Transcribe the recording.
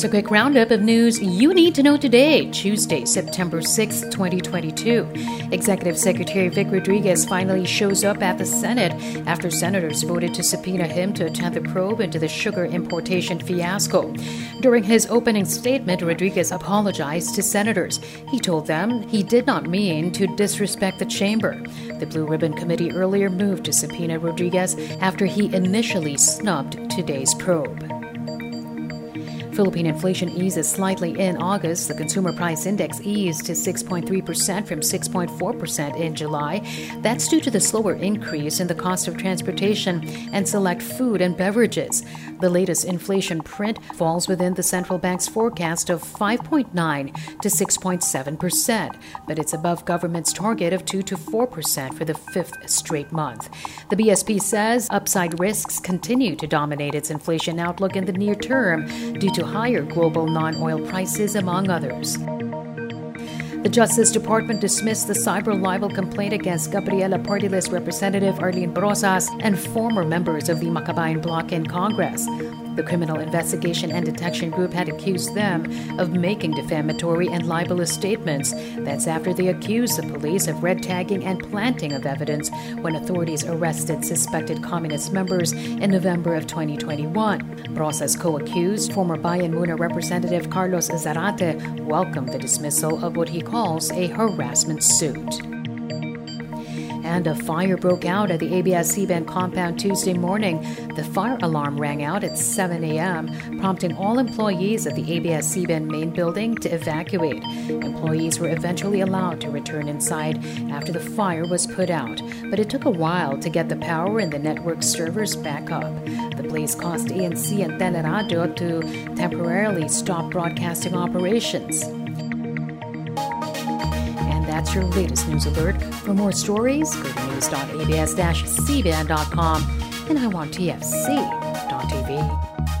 Here's a quick roundup of news you need to know today, Tuesday, September 6, 2022. Executive Secretary Vic Rodriguez finally shows up at the Senate after senators voted to subpoena him to attend the probe into the sugar importation fiasco. During his opening statement, Rodriguez apologized to senators. He told them he did not mean to disrespect the chamber. The Blue Ribbon Committee earlier moved to subpoena Rodriguez after he initially snubbed today's probe. Philippine inflation eases slightly in August. The consumer price index eased to 6.3% from 6.4% in July. That's due to the slower increase in the cost of transportation and select food and beverages. The latest inflation print falls within the central bank's forecast of 5.9 to 6.7%, but it's above government's target of 2 to 4% for the fifth straight month. The BSP says upside risks continue to dominate its inflation outlook in the near term due to higher global non oil prices, among others. The Justice Department dismissed the cyber libel complaint against Gabriela Party Representative Arlene Brosas and former members of the Makabayan Bloc in Congress. The Criminal Investigation and Detection Group had accused them of making defamatory and libelous statements. That's after they accused the police of red tagging and planting of evidence when authorities arrested suspected communist members in November of 2021. Brosas co accused former Bayan Muna Representative Carlos Zarate welcomed the dismissal of what he calls a harassment suit and a fire broke out at the ABS-CBN compound Tuesday morning. The fire alarm rang out at 7 a.m., prompting all employees at the ABS-CBN main building to evacuate. Employees were eventually allowed to return inside after the fire was put out, but it took a while to get the power and the network servers back up. The blaze caused ANC and TeleRadyo to temporarily stop broadcasting operations. That's your latest news alert. For more stories, go to news.abs-cbn.com and I want TFC.tv.